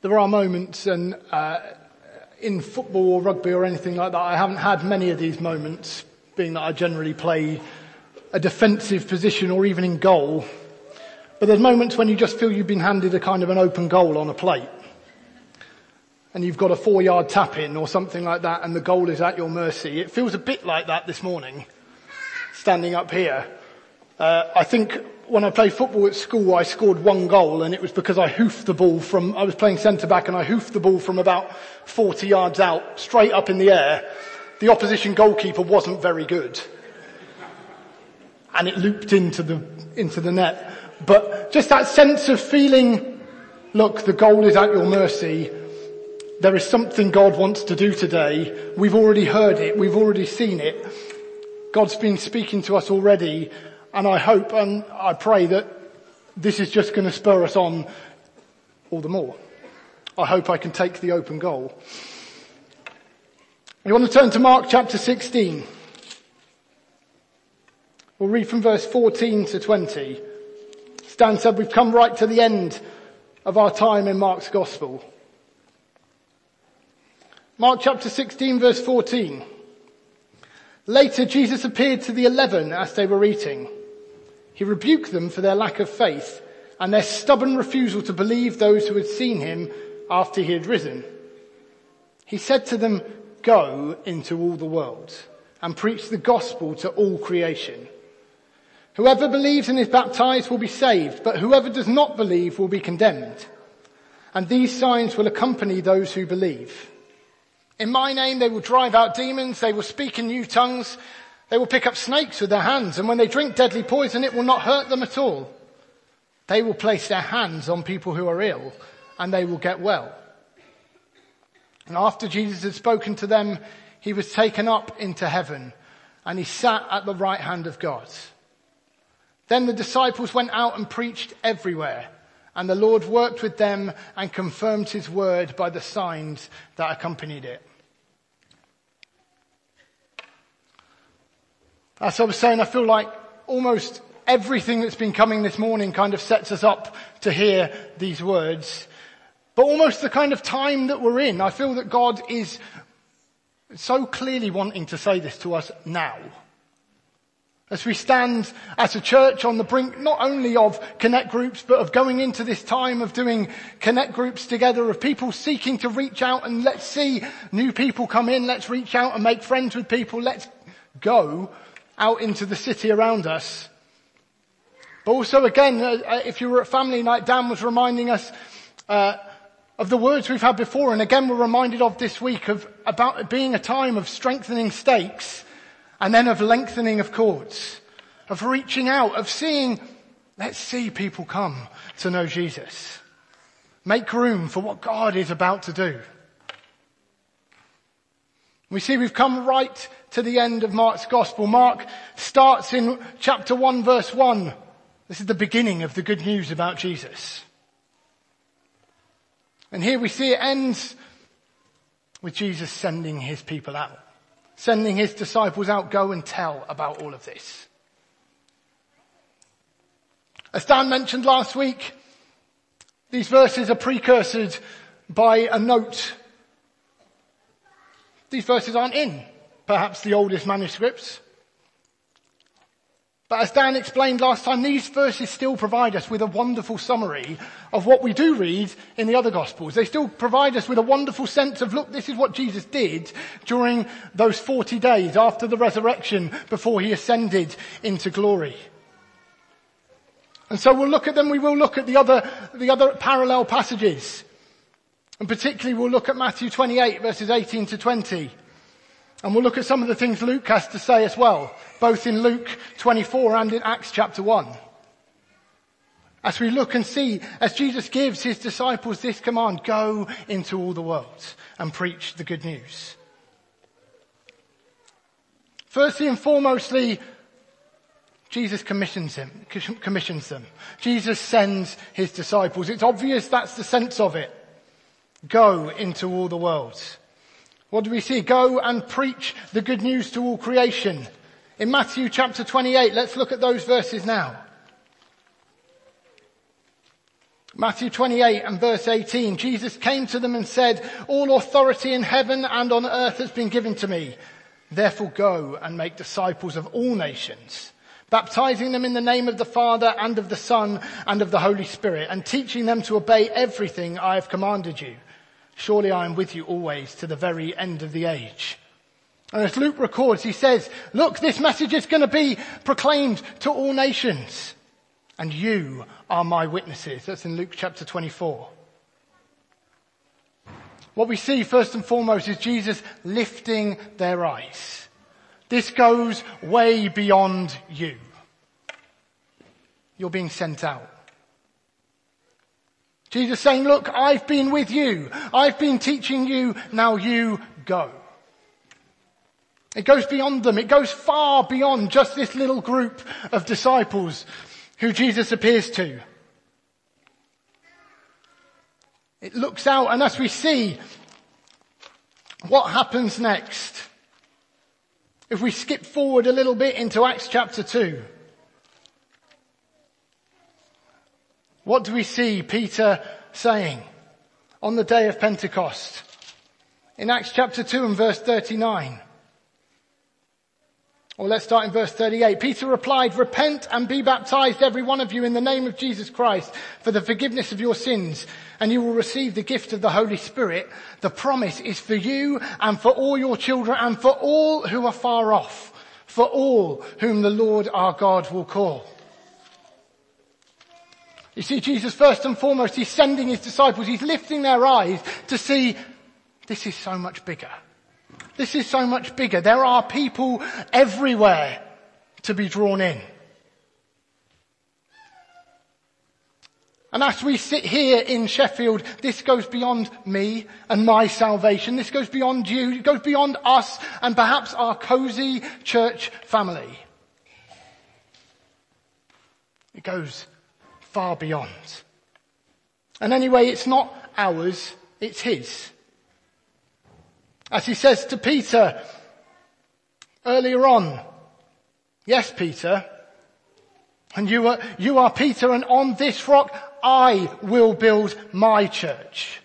There are moments and uh, in football or rugby or anything like that, I haven't had many of these moments, being that I generally play a defensive position or even in goal. But there's moments when you just feel you've been handed a kind of an open goal on a plate. And you've got a four yard tap in or something like that and the goal is at your mercy. It feels a bit like that this morning, standing up here. Uh, I think when I played football at school, I scored one goal and it was because I hoofed the ball from, I was playing centre back and I hoofed the ball from about 40 yards out, straight up in the air. The opposition goalkeeper wasn't very good. And it looped into the, into the net. But just that sense of feeling, look, the goal is at your mercy. There is something God wants to do today. We've already heard it. We've already seen it. God's been speaking to us already and I hope and I pray that this is just going to spur us on all the more. I hope I can take the open goal. You want to turn to Mark chapter 16. We'll read from verse 14 to 20. Stan said we've come right to the end of our time in Mark's gospel. Mark chapter 16 verse 14. Later Jesus appeared to the eleven as they were eating. He rebuked them for their lack of faith and their stubborn refusal to believe those who had seen him after he had risen. He said to them, go into all the world and preach the gospel to all creation. Whoever believes and is baptized will be saved, but whoever does not believe will be condemned. And these signs will accompany those who believe. In my name they will drive out demons, they will speak in new tongues, they will pick up snakes with their hands, and when they drink deadly poison, it will not hurt them at all. They will place their hands on people who are ill, and they will get well. And after Jesus had spoken to them, he was taken up into heaven, and he sat at the right hand of God. Then the disciples went out and preached everywhere, and the Lord worked with them and confirmed his word by the signs that accompanied it. As I was saying, I feel like almost everything that's been coming this morning kind of sets us up to hear these words. But almost the kind of time that we're in, I feel that God is so clearly wanting to say this to us now. As we stand as a church on the brink not only of connect groups, but of going into this time of doing connect groups together, of people seeking to reach out and let's see new people come in, let's reach out and make friends with people, let's go out into the city around us. But also again, uh, uh, if you were at family night, Dan was reminding us uh, of the words we've had before, and again we're reminded of this week of about being a time of strengthening stakes and then of lengthening of cords, of reaching out, of seeing, let's see people come to know Jesus. Make room for what God is about to do. We see we've come right to the end of Mark's gospel. Mark starts in chapter 1 verse 1. This is the beginning of the good news about Jesus. And here we see it ends with Jesus sending his people out. Sending his disciples out, go and tell about all of this. As Dan mentioned last week, these verses are precursored by a note. These verses aren't in perhaps the oldest manuscripts. But as Dan explained last time, these verses still provide us with a wonderful summary of what we do read in the other gospels. They still provide us with a wonderful sense of, look, this is what Jesus did during those 40 days after the resurrection before he ascended into glory. And so we'll look at them, we will look at the other, the other parallel passages. And particularly we'll look at Matthew 28 verses 18 to 20. And we'll look at some of the things Luke has to say as well, both in Luke 24 and in Acts chapter 1. As we look and see, as Jesus gives his disciples this command, go into all the world and preach the good news. Firstly and foremostly, Jesus commissions him, commissions them. Jesus sends his disciples. It's obvious that's the sense of it. Go into all the world. What do we see? Go and preach the good news to all creation. In Matthew chapter 28, let's look at those verses now. Matthew 28 and verse 18, Jesus came to them and said, all authority in heaven and on earth has been given to me. Therefore go and make disciples of all nations, baptizing them in the name of the Father and of the Son and of the Holy Spirit and teaching them to obey everything I have commanded you. Surely I am with you always to the very end of the age. And as Luke records, he says, look, this message is going to be proclaimed to all nations and you are my witnesses. That's in Luke chapter 24. What we see first and foremost is Jesus lifting their eyes. This goes way beyond you. You're being sent out. Jesus saying, look, I've been with you. I've been teaching you. Now you go. It goes beyond them. It goes far beyond just this little group of disciples who Jesus appears to. It looks out and as we see what happens next, if we skip forward a little bit into Acts chapter 2, what do we see Peter saying on the day of Pentecost? In Acts chapter 2 and verse 39. Or let's start in verse 38. Peter replied, repent and be baptized every one of you in the name of Jesus Christ for the forgiveness of your sins and you will receive the gift of the Holy Spirit. The promise is for you and for all your children and for all who are far off, for all whom the Lord our God will call. You see, Jesus first and foremost, he's sending his disciples, he's lifting their eyes to see this is so much bigger. This is so much bigger. There are people everywhere to be drawn in. And as we sit here in Sheffield, this goes beyond me and my salvation. This goes beyond you. It goes beyond us and perhaps our cozy church family. It goes far beyond. And anyway, it's not ours, it's his. As he says to Peter earlier on, yes, Peter, and you are, you are Peter and on this rock I will build my church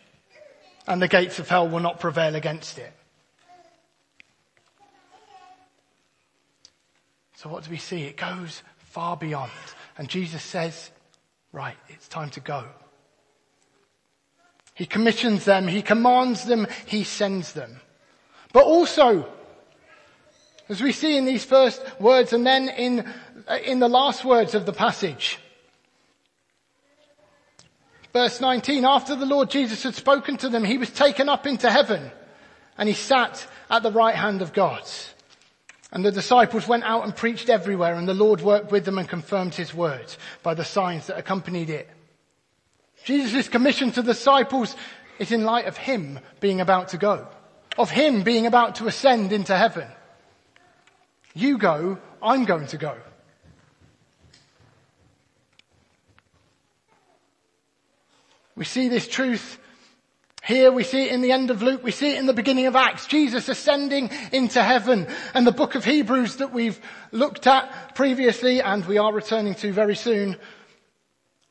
and the gates of hell will not prevail against it. So what do we see? It goes far beyond. And Jesus says, right, it's time to go. He commissions them, he commands them, he sends them. But also, as we see in these first words and then in, uh, in the last words of the passage, verse 19, after the Lord Jesus had spoken to them, he was taken up into heaven and he sat at the right hand of God. And the disciples went out and preached everywhere and the Lord worked with them and confirmed his word by the signs that accompanied it. Jesus' commission to the disciples is in light of him being about to go of him being about to ascend into heaven. You go, I'm going to go. We see this truth here, we see it in the end of Luke, we see it in the beginning of Acts, Jesus ascending into heaven, and the book of Hebrews that we've looked at previously and we are returning to very soon.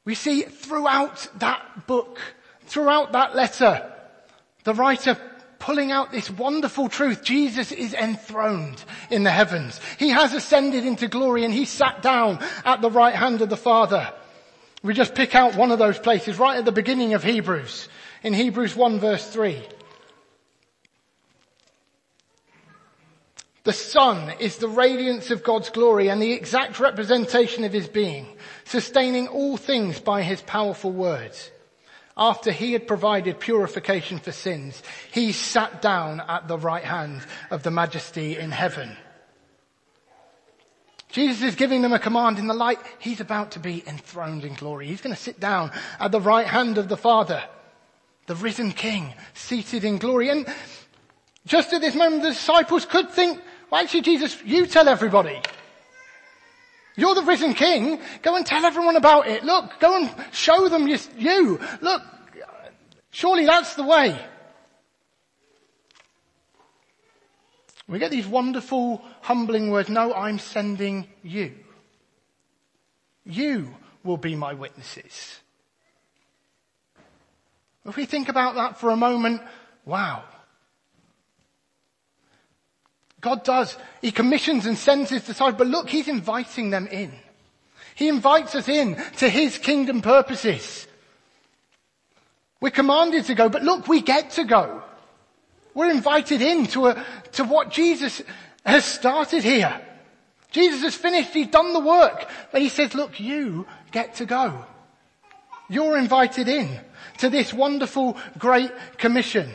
We see throughout that book, throughout that letter, the writer pulling out this wonderful truth. Jesus is enthroned in the heavens. He has ascended into glory and he sat down at the right hand of the Father. We just pick out one of those places right at the beginning of Hebrews. In Hebrews 1 verse 3. The Son is the radiance of God's glory and the exact representation of His being, sustaining all things by His powerful words after he had provided purification for sins, he sat down at the right hand of the majesty in heaven. Jesus is giving them a command in the light. He's about to be enthroned in glory. He's going to sit down at the right hand of the Father, the risen King, seated in glory. And just at this moment, the disciples could think, well, actually, Jesus, you tell everybody. You're the risen king. Go and tell everyone about it. Look, go and show them you. Look, surely that's the way. We get these wonderful, humbling words. No, I'm sending you. You will be my witnesses. If we think about that for a moment, wow. God does. He commissions and sends his disciples, but look, he's inviting them in. He invites us in to his kingdom purposes. We're commanded to go, but look, we get to go. We're invited in to, a, to what Jesus has started here. Jesus has finished, he's done the work. But he says, look, you get to go. You're invited in to this wonderful, great commission.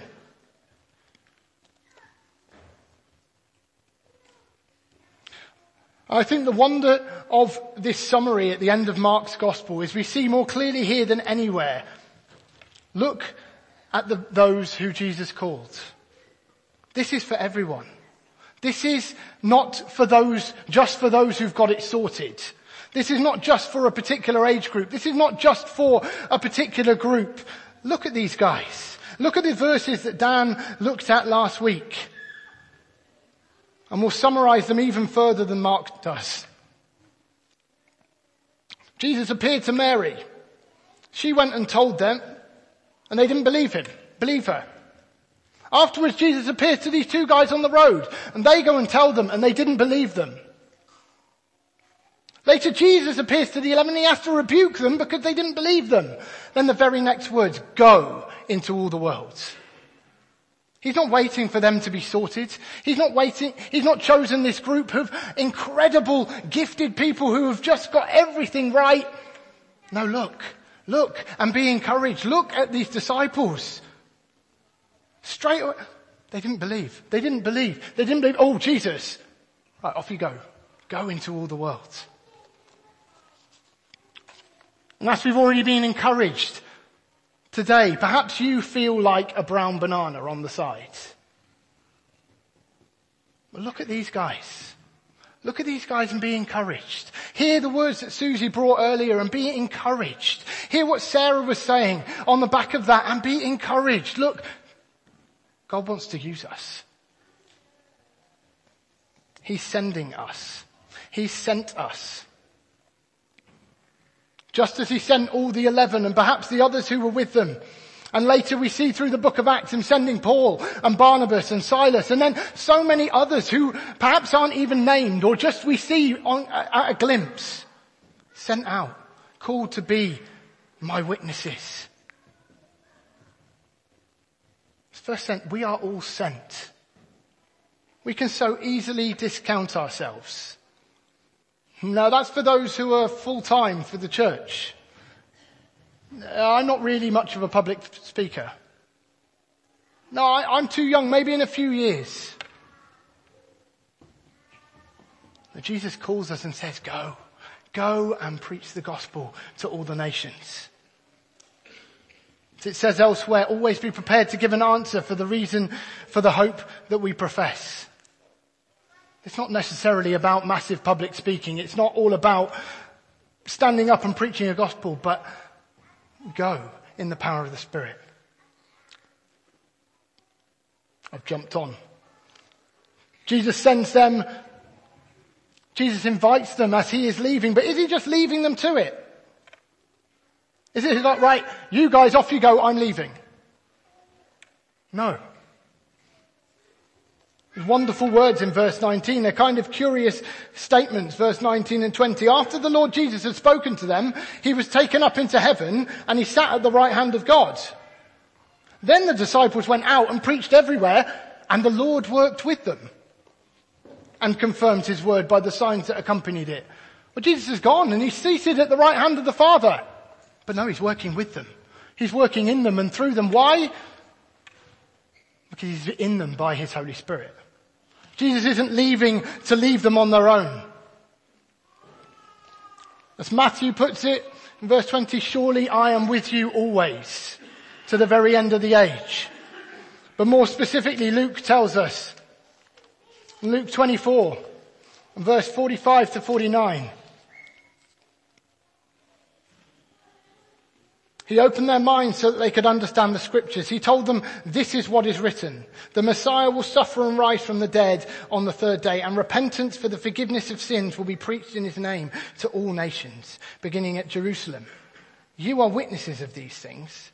I think the wonder of this summary at the end of Mark's gospel is we see more clearly here than anywhere. Look at the, those who Jesus called. This is for everyone. This is not for those, just for those who've got it sorted. This is not just for a particular age group. This is not just for a particular group. Look at these guys. Look at the verses that Dan looked at last week. And we'll summarize them even further than Mark does. Jesus appeared to Mary. She went and told them, and they didn't believe him, believe her. Afterwards, Jesus appears to these two guys on the road, and they go and tell them, and they didn't believe them. Later, Jesus appears to the eleven, and he has to rebuke them because they didn't believe them. Then the very next words, go into all the world. He's not waiting for them to be sorted. He's not waiting, he's not chosen this group of incredible, gifted people who have just got everything right. No, look, look and be encouraged. Look at these disciples. Straight away, they didn't believe. They didn't believe. They didn't believe, oh, Jesus. Right, off you go. Go into all the world. As we've already been encouraged, Today, perhaps you feel like a brown banana on the side. But look at these guys. Look at these guys and be encouraged. Hear the words that Susie brought earlier and be encouraged. Hear what Sarah was saying on the back of that and be encouraged. Look, God wants to use us. He's sending us. He sent us. Just as he sent all the eleven and perhaps the others who were with them. And later we see through the book of Acts him sending Paul and Barnabas and Silas and then so many others who perhaps aren't even named or just we see on, at a glimpse. Sent out, called to be my witnesses. First sent, we are all sent. We can so easily discount ourselves. No, that's for those who are full time for the church. I'm not really much of a public speaker. No, I, am too young, maybe in a few years. But Jesus calls us and says, go, go and preach the gospel to all the nations. As it says elsewhere, always be prepared to give an answer for the reason for the hope that we profess. It's not necessarily about massive public speaking. It's not all about standing up and preaching a gospel, but go in the power of the Spirit. I've jumped on. Jesus sends them, Jesus invites them as he is leaving, but is he just leaving them to it? Is it like, right, you guys off you go, I'm leaving? No wonderful words in verse 19. They're kind of curious statements, verse 19 and 20. After the Lord Jesus had spoken to them, he was taken up into heaven and he sat at the right hand of God. Then the disciples went out and preached everywhere and the Lord worked with them and confirmed his word by the signs that accompanied it. Well, Jesus is gone and he's seated at the right hand of the Father. But no, he's working with them. He's working in them and through them. Why? Because he's in them by his Holy Spirit. Jesus isn't leaving to leave them on their own. As Matthew puts it in verse 20, surely I am with you always to the very end of the age. But more specifically, Luke tells us in Luke 24 verse 45 to 49. He opened their minds so that they could understand the scriptures. He told them, this is what is written. The Messiah will suffer and rise from the dead on the third day, and repentance for the forgiveness of sins will be preached in his name to all nations, beginning at Jerusalem. You are witnesses of these things.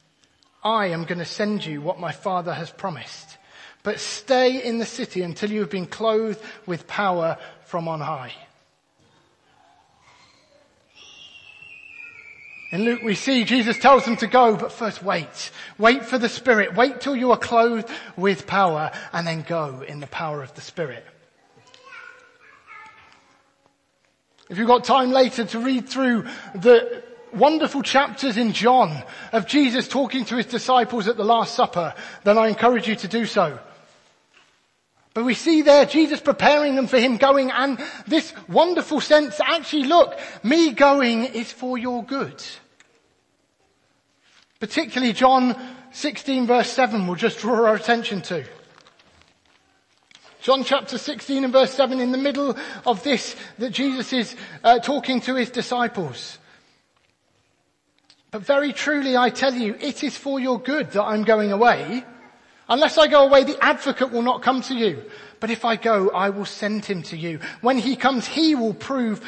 I am going to send you what my father has promised. But stay in the city until you have been clothed with power from on high. In Luke we see Jesus tells them to go, but first wait. Wait for the Spirit. Wait till you are clothed with power and then go in the power of the Spirit. If you've got time later to read through the wonderful chapters in John of Jesus talking to his disciples at the Last Supper, then I encourage you to do so. But we see there Jesus preparing them for him going and this wonderful sense, actually look, me going is for your good. Particularly John 16 verse 7 will just draw our attention to. John chapter 16 and verse 7 in the middle of this that Jesus is uh, talking to his disciples. But very truly I tell you, it is for your good that I'm going away. Unless I go away, the advocate will not come to you. But if I go, I will send him to you. When he comes, he will prove,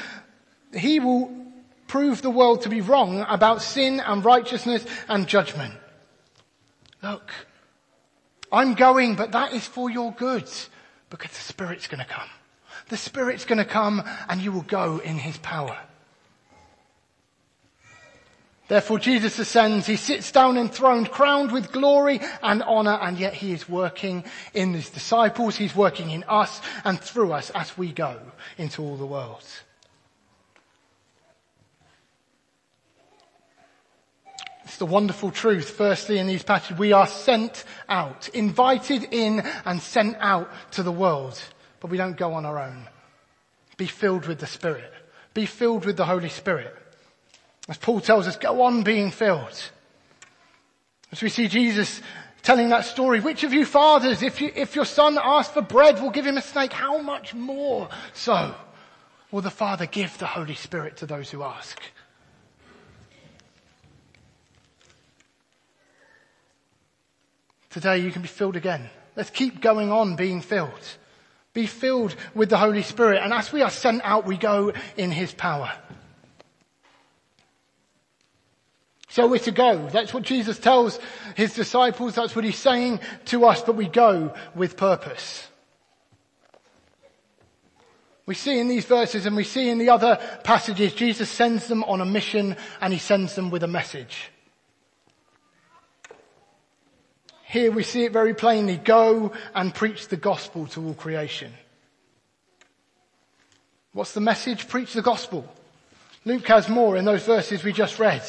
he will prove the world to be wrong about sin and righteousness and judgment. Look, I'm going, but that is for your good because the Spirit's going to come. The Spirit's going to come and you will go in His power. Therefore Jesus ascends, he sits down enthroned, crowned with glory and honor, and yet he is working in his disciples, he's working in us and through us as we go into all the world. The wonderful truth, firstly, in these passages. We are sent out, invited in and sent out to the world, but we don't go on our own. Be filled with the Spirit. Be filled with the Holy Spirit. As Paul tells us, go on being filled. As we see Jesus telling that story, which of you fathers, if, you, if your son asks for bread, will give him a snake, how much more so will the Father give the Holy Spirit to those who ask? Today you can be filled again. Let's keep going on being filled. Be filled with the Holy Spirit. And as we are sent out, we go in His power. So we're to go. That's what Jesus tells His disciples. That's what He's saying to us, but we go with purpose. We see in these verses and we see in the other passages, Jesus sends them on a mission and He sends them with a message. Here we see it very plainly. Go and preach the gospel to all creation. What's the message? Preach the gospel. Luke has more in those verses we just read.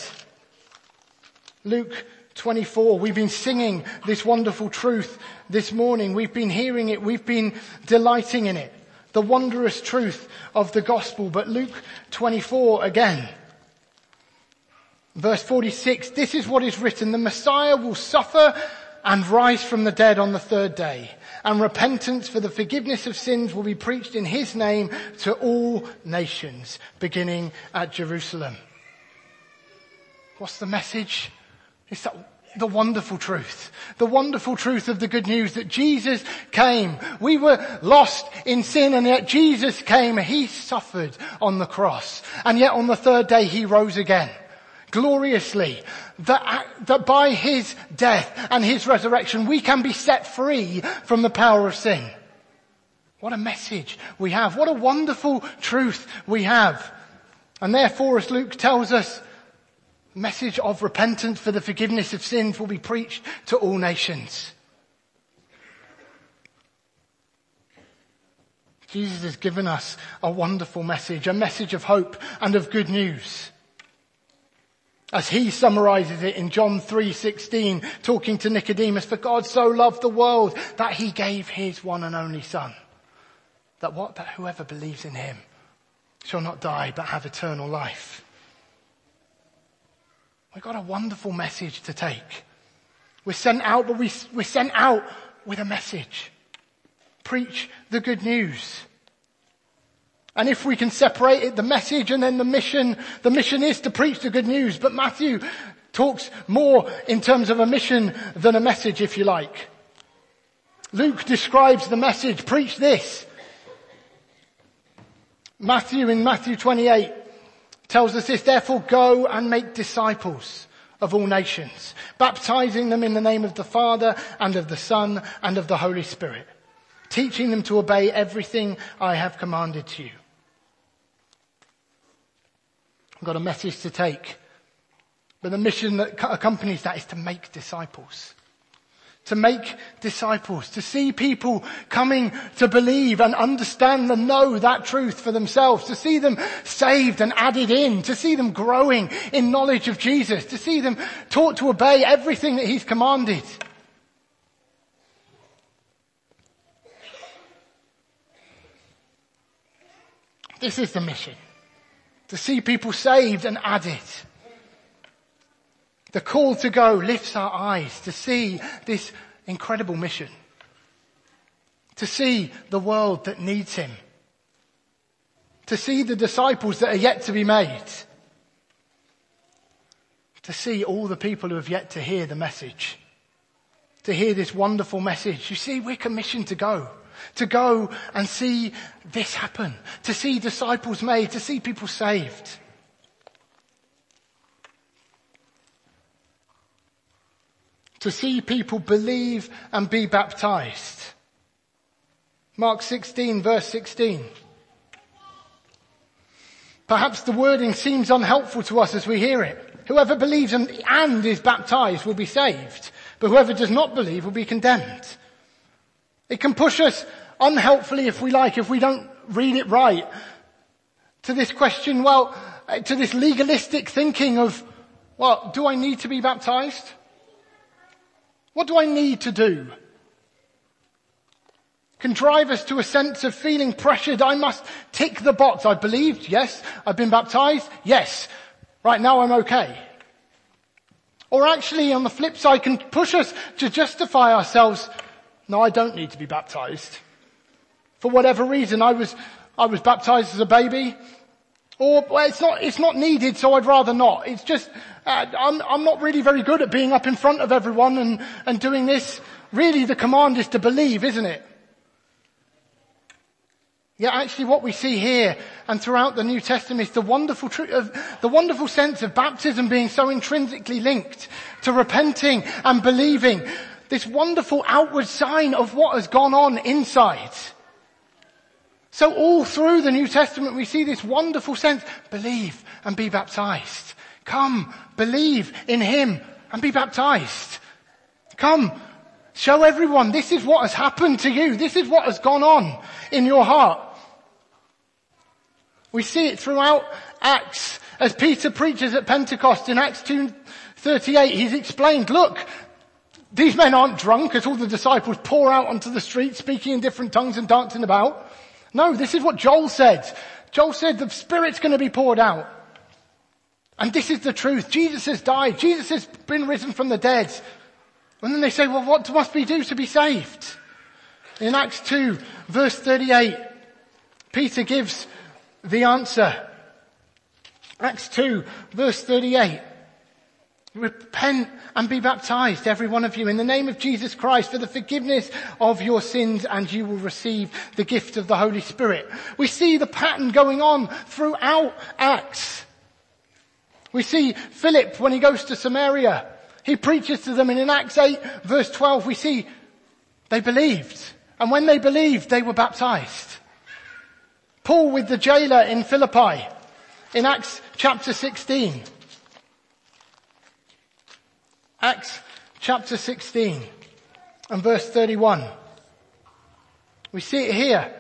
Luke 24. We've been singing this wonderful truth this morning. We've been hearing it. We've been delighting in it. The wondrous truth of the gospel. But Luke 24 again. Verse 46. This is what is written. The Messiah will suffer and rise from the dead on the third day. And repentance for the forgiveness of sins will be preached in his name to all nations, beginning at Jerusalem. What's the message? It's that the wonderful truth. The wonderful truth of the good news that Jesus came. We were lost in sin and yet Jesus came. He suffered on the cross. And yet on the third day he rose again gloriously that, that by his death and his resurrection we can be set free from the power of sin. What a message we have. What a wonderful truth we have. And therefore, as Luke tells us, message of repentance for the forgiveness of sins will be preached to all nations. Jesus has given us a wonderful message, a message of hope and of good news. As he summarizes it in John 3:16, talking to Nicodemus, for God so loved the world that he gave his one and only son. That what? That whoever believes in him shall not die but have eternal life. We've got a wonderful message to take. We're sent out, but we, we're sent out with a message. Preach the good news. And if we can separate it, the message and then the mission, the mission is to preach the good news. But Matthew talks more in terms of a mission than a message, if you like. Luke describes the message, preach this. Matthew in Matthew 28 tells us this, therefore go and make disciples of all nations, baptizing them in the name of the Father and of the Son and of the Holy Spirit, teaching them to obey everything I have commanded to you. I've got a message to take, but the mission that accompanies that is to make disciples. To make disciples, to see people coming to believe and understand and know that truth for themselves, to see them saved and added in, to see them growing in knowledge of Jesus, to see them taught to obey everything that He's commanded. This is the mission. To see people saved and added. The call to go lifts our eyes to see this incredible mission. To see the world that needs him. To see the disciples that are yet to be made. To see all the people who have yet to hear the message. To hear this wonderful message. You see, we're commissioned to go. To go and see this happen. To see disciples made. To see people saved. to see people believe and be baptized. Mark 16 verse 16. Perhaps the wording seems unhelpful to us as we hear it. Whoever believes and, is baptized will be saved, but whoever does not believe will be condemned. It can push us unhelpfully if we like, if we don't read it right, to this question, well, eh, to this legalistic thinking of, well, do I need to be baptized? What do I need to do? Can drive us to a sense of feeling pressured. I must tick the box. I've believed. Yes. I've been baptized. Yes. Right now I'm okay. Or actually on the flip side can push us to justify ourselves. No, I don't need to be baptized. For whatever reason, I was, I was baptized as a baby. Or well, it's not, it's not needed, so I'd rather not. It's just, uh, I'm, I'm not really very good at being up in front of everyone and, and doing this. Really the command is to believe, isn't it? Yeah, actually what we see here and throughout the New Testament is the wonderful truth of, the wonderful sense of baptism being so intrinsically linked to repenting and believing. This wonderful outward sign of what has gone on inside. So all through the New Testament we see this wonderful sense, believe and be baptized. Come, believe in Him and be baptized. Come, show everyone this is what has happened to you. This is what has gone on in your heart. We see it throughout Acts as Peter preaches at Pentecost in Acts 2.38. He's explained, look, these men aren't drunk as all the disciples pour out onto the street speaking in different tongues and dancing about. No, this is what Joel said. Joel said the Spirit's going to be poured out. And this is the truth. Jesus has died. Jesus has been risen from the dead. And then they say, well, what must we do to be saved? In Acts 2 verse 38, Peter gives the answer. Acts 2 verse 38. Repent and be baptized, every one of you, in the name of Jesus Christ for the forgiveness of your sins and you will receive the gift of the Holy Spirit. We see the pattern going on throughout Acts. We see Philip when he goes to Samaria. He preaches to them and in Acts 8 verse 12 we see they believed. And when they believed, they were baptized. Paul with the jailer in Philippi in Acts chapter 16. Acts chapter 16 and verse 31. We see it here.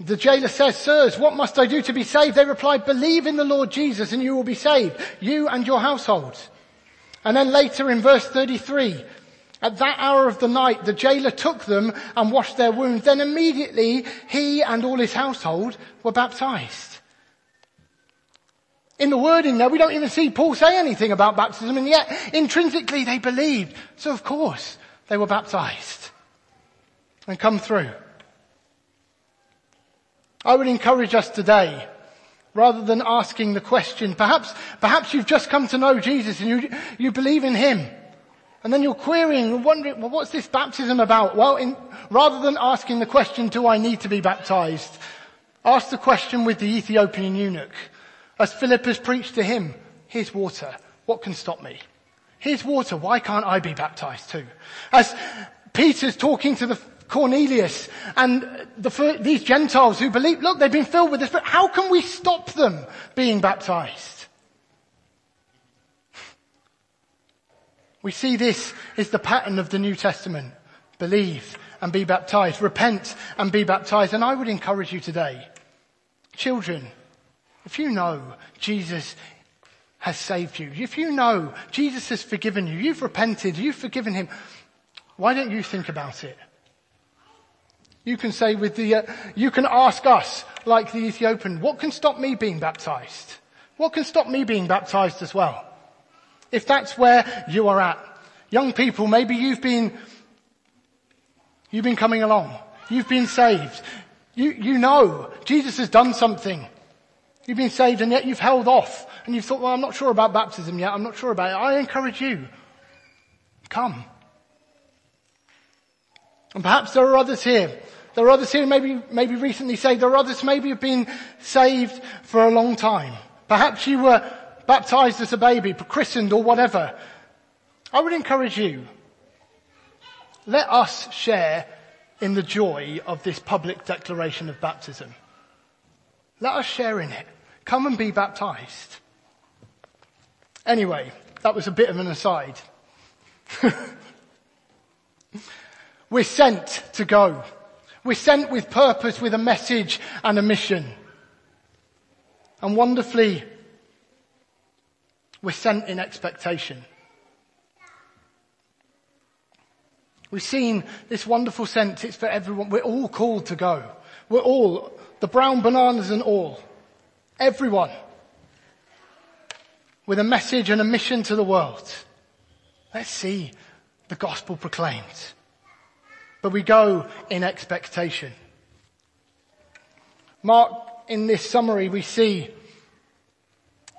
The jailer says, sirs, what must I do to be saved? They replied, believe in the Lord Jesus and you will be saved, you and your household. And then later in verse 33, at that hour of the night, the jailer took them and washed their wounds. Then immediately he and all his household were baptized. In the wording there, we don't even see Paul say anything about baptism, and yet intrinsically they believed. So of course they were baptized and come through. I would encourage us today, rather than asking the question, perhaps, perhaps you've just come to know Jesus and you, you believe in Him. And then you're querying and wondering, well, what's this baptism about? Well, in, rather than asking the question, do I need to be baptized? Ask the question with the Ethiopian eunuch. As Philip has preached to him, here's water. What can stop me? Here's water. Why can't I be baptized too? As Peter's talking to the Cornelius and the, these Gentiles who believe, look, they've been filled with this, but how can we stop them being baptized? We see this is the pattern of the New Testament. Believe and be baptized. Repent and be baptized. And I would encourage you today, children, if you know Jesus has saved you, if you know Jesus has forgiven you, you've repented, you've forgiven him, why don't you think about it? You can say with the, uh, you can ask us, like the Ethiopian, what can stop me being baptized? What can stop me being baptized as well? If that's where you are at. Young people, maybe you've been, you've been coming along. You've been saved. You, you know Jesus has done something. You've been saved and yet you've held off and you've thought, well, I'm not sure about baptism yet. I'm not sure about it. I encourage you. Come. And perhaps there are others here. There are others here maybe, maybe recently saved. There are others maybe have been saved for a long time. Perhaps you were baptized as a baby, christened or whatever. I would encourage you. Let us share in the joy of this public declaration of baptism. Let us share in it. Come and be baptized. Anyway, that was a bit of an aside. We're sent to go. We're sent with purpose, with a message and a mission. And wonderfully, we're sent in expectation. We've seen this wonderful sense. It's for everyone. We're all called to go. We're all, the brown bananas and all. Everyone. With a message and a mission to the world. Let's see the gospel proclaimed. But we go in expectation. Mark, in this summary, we see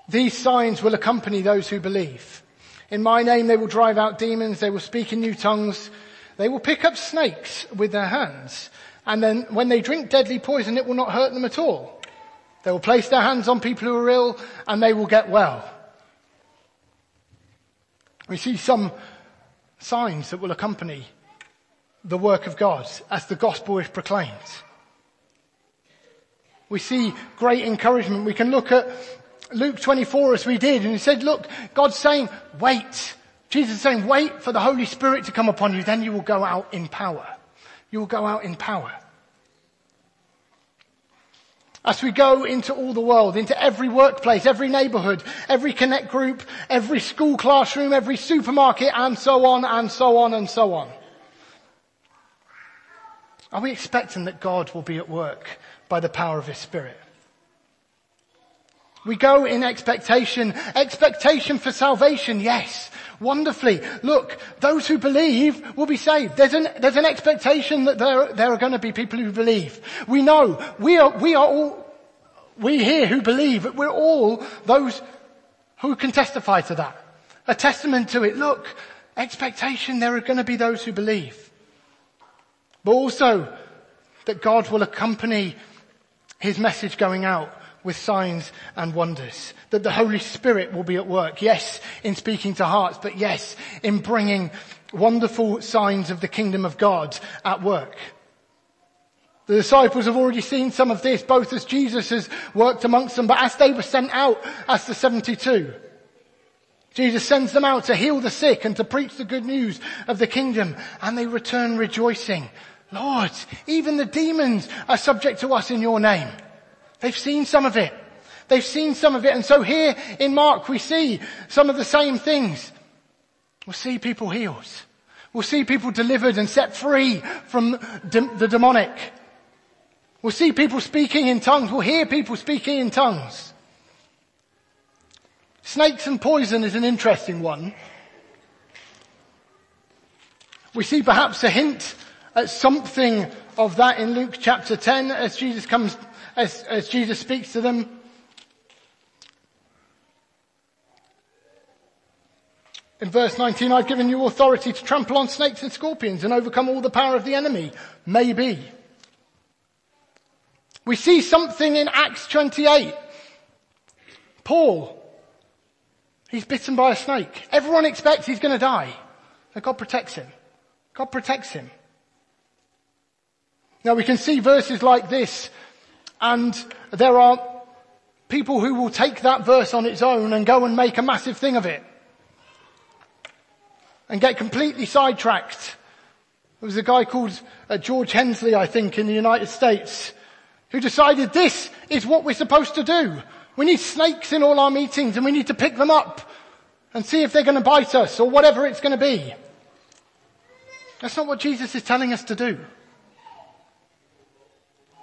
these signs will accompany those who believe. In my name they will drive out demons, they will speak in new tongues, they will pick up snakes with their hands, and then when they drink deadly poison it will not hurt them at all. They will place their hands on people who are ill and they will get well. We see some signs that will accompany the work of God as the gospel is proclaimed. We see great encouragement. We can look at Luke 24 as we did and he said, look, God's saying, wait. Jesus is saying, wait for the Holy Spirit to come upon you, then you will go out in power. You will go out in power. As we go into all the world, into every workplace, every neighborhood, every connect group, every school classroom, every supermarket, and so on, and so on, and so on. Are we expecting that God will be at work by the power of His Spirit? We go in expectation, expectation for salvation, yes, wonderfully. Look, those who believe will be saved. There's an, there's an expectation that there, there are going to be people who believe. We know, we are, we are all, we here who believe, we're all those who can testify to that. A testament to it. Look, expectation, there are going to be those who believe. But also that God will accompany his message going out with signs and wonders. That the Holy Spirit will be at work. Yes, in speaking to hearts, but yes, in bringing wonderful signs of the kingdom of God at work. The disciples have already seen some of this, both as Jesus has worked amongst them, but as they were sent out as the 72. Jesus sends them out to heal the sick and to preach the good news of the kingdom, and they return rejoicing. Lord, even the demons are subject to us in your name. They've seen some of it. They've seen some of it. And so here in Mark, we see some of the same things. We'll see people healed. We'll see people delivered and set free from de- the demonic. We'll see people speaking in tongues. We'll hear people speaking in tongues. Snakes and poison is an interesting one. We see perhaps a hint at something of that in Luke chapter 10 as Jesus comes as, as Jesus speaks to them. In verse 19, I've given you authority to trample on snakes and scorpions and overcome all the power of the enemy. Maybe. We see something in Acts 28. Paul, he's bitten by a snake. Everyone expects he's going to die. But God protects him. God protects him. Now we can see verses like this and there are people who will take that verse on its own and go and make a massive thing of it. And get completely sidetracked. There was a guy called uh, George Hensley, I think, in the United States, who decided this is what we're supposed to do. We need snakes in all our meetings and we need to pick them up and see if they're going to bite us or whatever it's going to be. That's not what Jesus is telling us to do.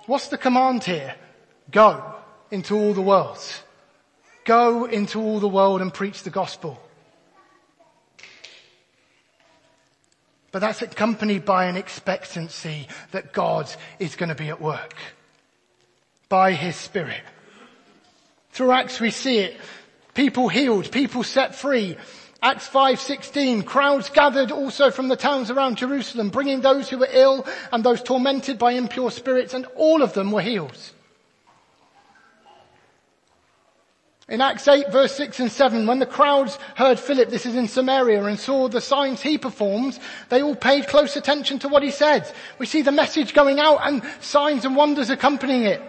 What's the command here? Go into all the world. Go into all the world and preach the gospel. But that's accompanied by an expectancy that God is going to be at work by His Spirit. Through Acts we see it. People healed, people set free. Acts 5:16 crowds gathered also from the towns around Jerusalem bringing those who were ill and those tormented by impure spirits and all of them were healed. In Acts 8 verse 6 and 7, when the crowds heard Philip, this is in Samaria, and saw the signs he performs, they all paid close attention to what he said. We see the message going out and signs and wonders accompanying it.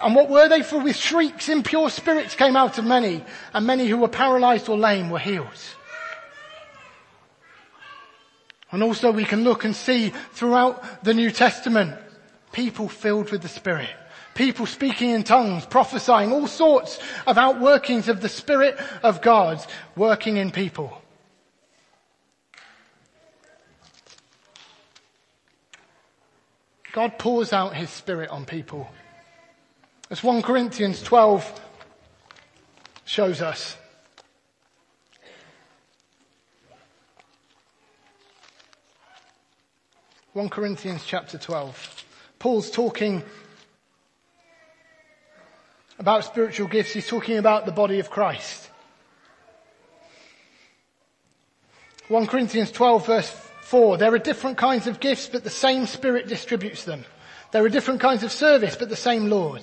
And what were they? For with shrieks impure spirits came out of many, and many who were paralyzed or lame were healed. And also we can look and see throughout the New Testament, people filled with the Spirit. People speaking in tongues, prophesying, all sorts of outworkings of the Spirit of God working in people. God pours out His Spirit on people. As 1 Corinthians 12 shows us. One Corinthians chapter 12. Paul's talking about spiritual gifts, he's talking about the body of Christ. 1 Corinthians 12 verse 4, there are different kinds of gifts, but the same Spirit distributes them. There are different kinds of service, but the same Lord.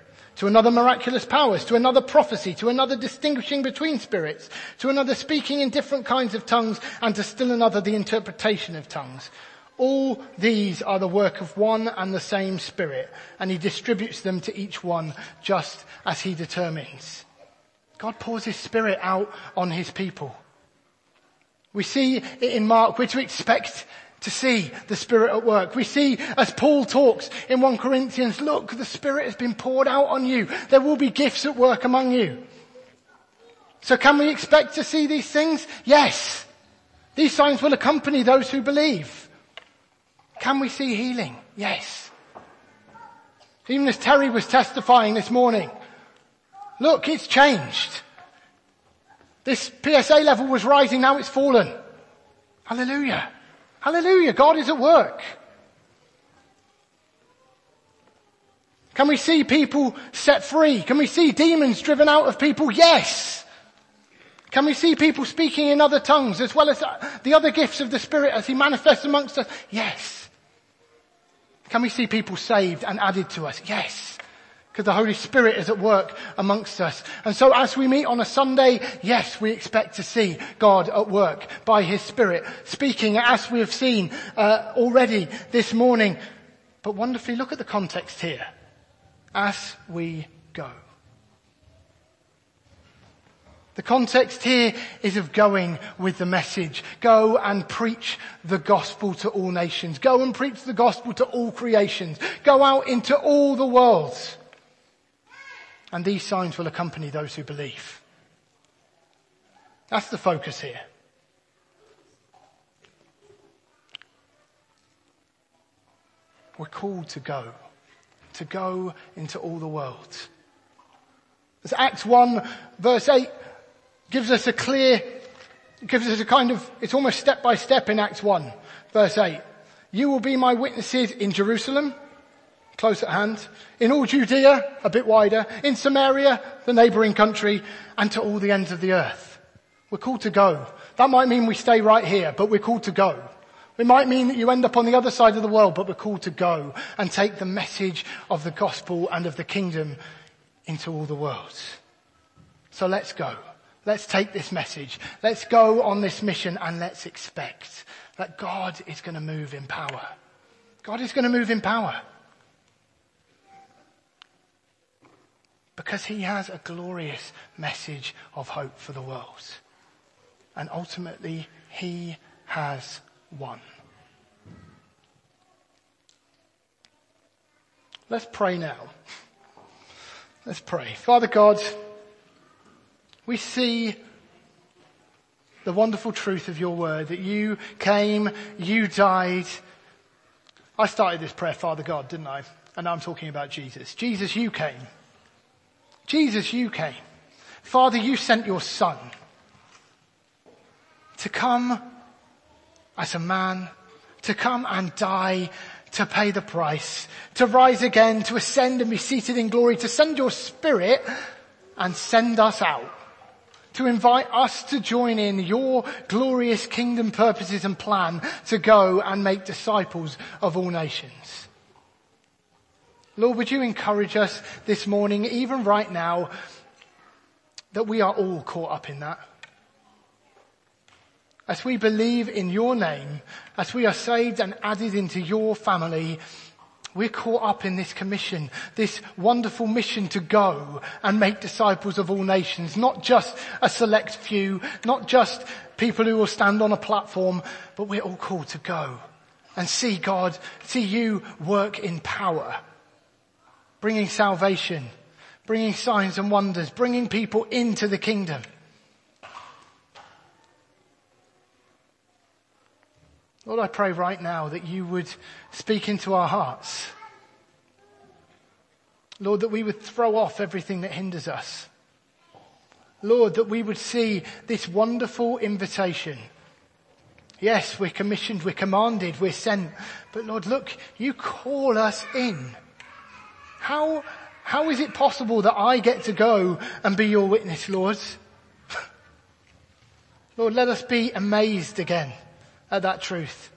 to another miraculous powers, to another prophecy, to another distinguishing between spirits, to another speaking in different kinds of tongues, and to still another the interpretation of tongues. All these are the work of one and the same Spirit, and He distributes them to each one just as He determines. God pours his spirit out on his people. We see it in Mark, we're to expect to see the Spirit at work. We see as Paul talks in 1 Corinthians, look, the Spirit has been poured out on you. There will be gifts at work among you. So can we expect to see these things? Yes. These signs will accompany those who believe. Can we see healing? Yes. Even as Terry was testifying this morning, Look, it's changed. This PSA level was rising, now it's fallen. Hallelujah. Hallelujah. God is at work. Can we see people set free? Can we see demons driven out of people? Yes. Can we see people speaking in other tongues as well as the other gifts of the Spirit as He manifests amongst us? Yes. Can we see people saved and added to us? Yes. Because the Holy Spirit is at work amongst us. And so as we meet on a Sunday, yes, we expect to see God at work by His Spirit, speaking as we have seen uh, already this morning. But wonderfully, look at the context here. As we go. The context here is of going with the message. Go and preach the gospel to all nations. Go and preach the gospel to all creations. Go out into all the worlds. And these signs will accompany those who believe. That's the focus here. We're called to go, to go into all the world. As Acts 1 verse 8 gives us a clear, gives us a kind of, it's almost step by step in Acts 1 verse 8. You will be my witnesses in Jerusalem, close at hand, in all Judea, a bit wider, in Samaria, the neighboring country, and to all the ends of the earth. We're called to go. That might mean we stay right here, but we're called to go. It might mean that you end up on the other side of the world, but we're called to go and take the message of the gospel and of the kingdom into all the world. So let's go. Let's take this message. Let's go on this mission and let's expect that God is going to move in power. God is going to move in power. Because he has a glorious message of hope for the world. And ultimately, he has won. Let's pray now. Let's pray. Father God, we see the wonderful truth of your word that you came, you died. I started this prayer, Father God, didn't I? And now I'm talking about Jesus. Jesus, you came. Jesus, you came. Father, you sent your son to come as a man, to come and die, to pay the price, to rise again, to ascend and be seated in glory, to send your spirit and send us out to invite us to join in your glorious kingdom purposes and plan to go and make disciples of all nations. Lord, would you encourage us this morning, even right now, that we are all caught up in that? As we believe in your name, as we are saved and added into your family, we're caught up in this commission, this wonderful mission to go and make disciples of all nations, not just a select few, not just people who will stand on a platform, but we're all called to go and see God, see you work in power, bringing salvation, bringing signs and wonders, bringing people into the kingdom. Lord, I pray right now that you would speak into our hearts. Lord, that we would throw off everything that hinders us. Lord, that we would see this wonderful invitation. Yes, we're commissioned, we're commanded, we're sent. But Lord, look, you call us in. How, how is it possible that I get to go and be your witness, Lord? Lord, let us be amazed again at that truth.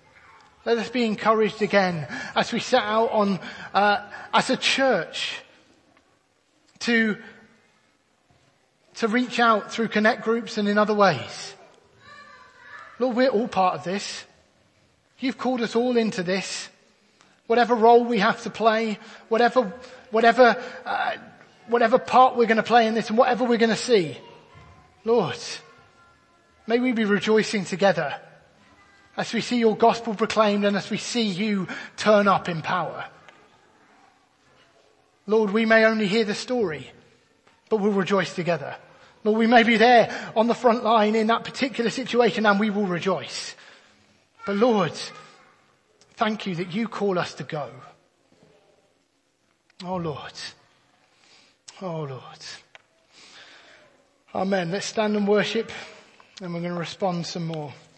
Let us be encouraged again as we set out on, uh, as a church to, to reach out through connect groups and in other ways. Lord, we're all part of this. You've called us all into this. Whatever role we have to play, whatever, whatever, uh, whatever part we're going to play in this and whatever we're going to see. Lord, may we be rejoicing together as we see your gospel proclaimed and as we see you turn up in power. Lord, we may only hear the story, but we'll rejoice together. Lord, we may be there on the front line in that particular situation and we will rejoice. But Lord, thank you that you call us to go. Oh Lord. Oh Lord. Amen. Let's stand and worship and we're going to respond some more.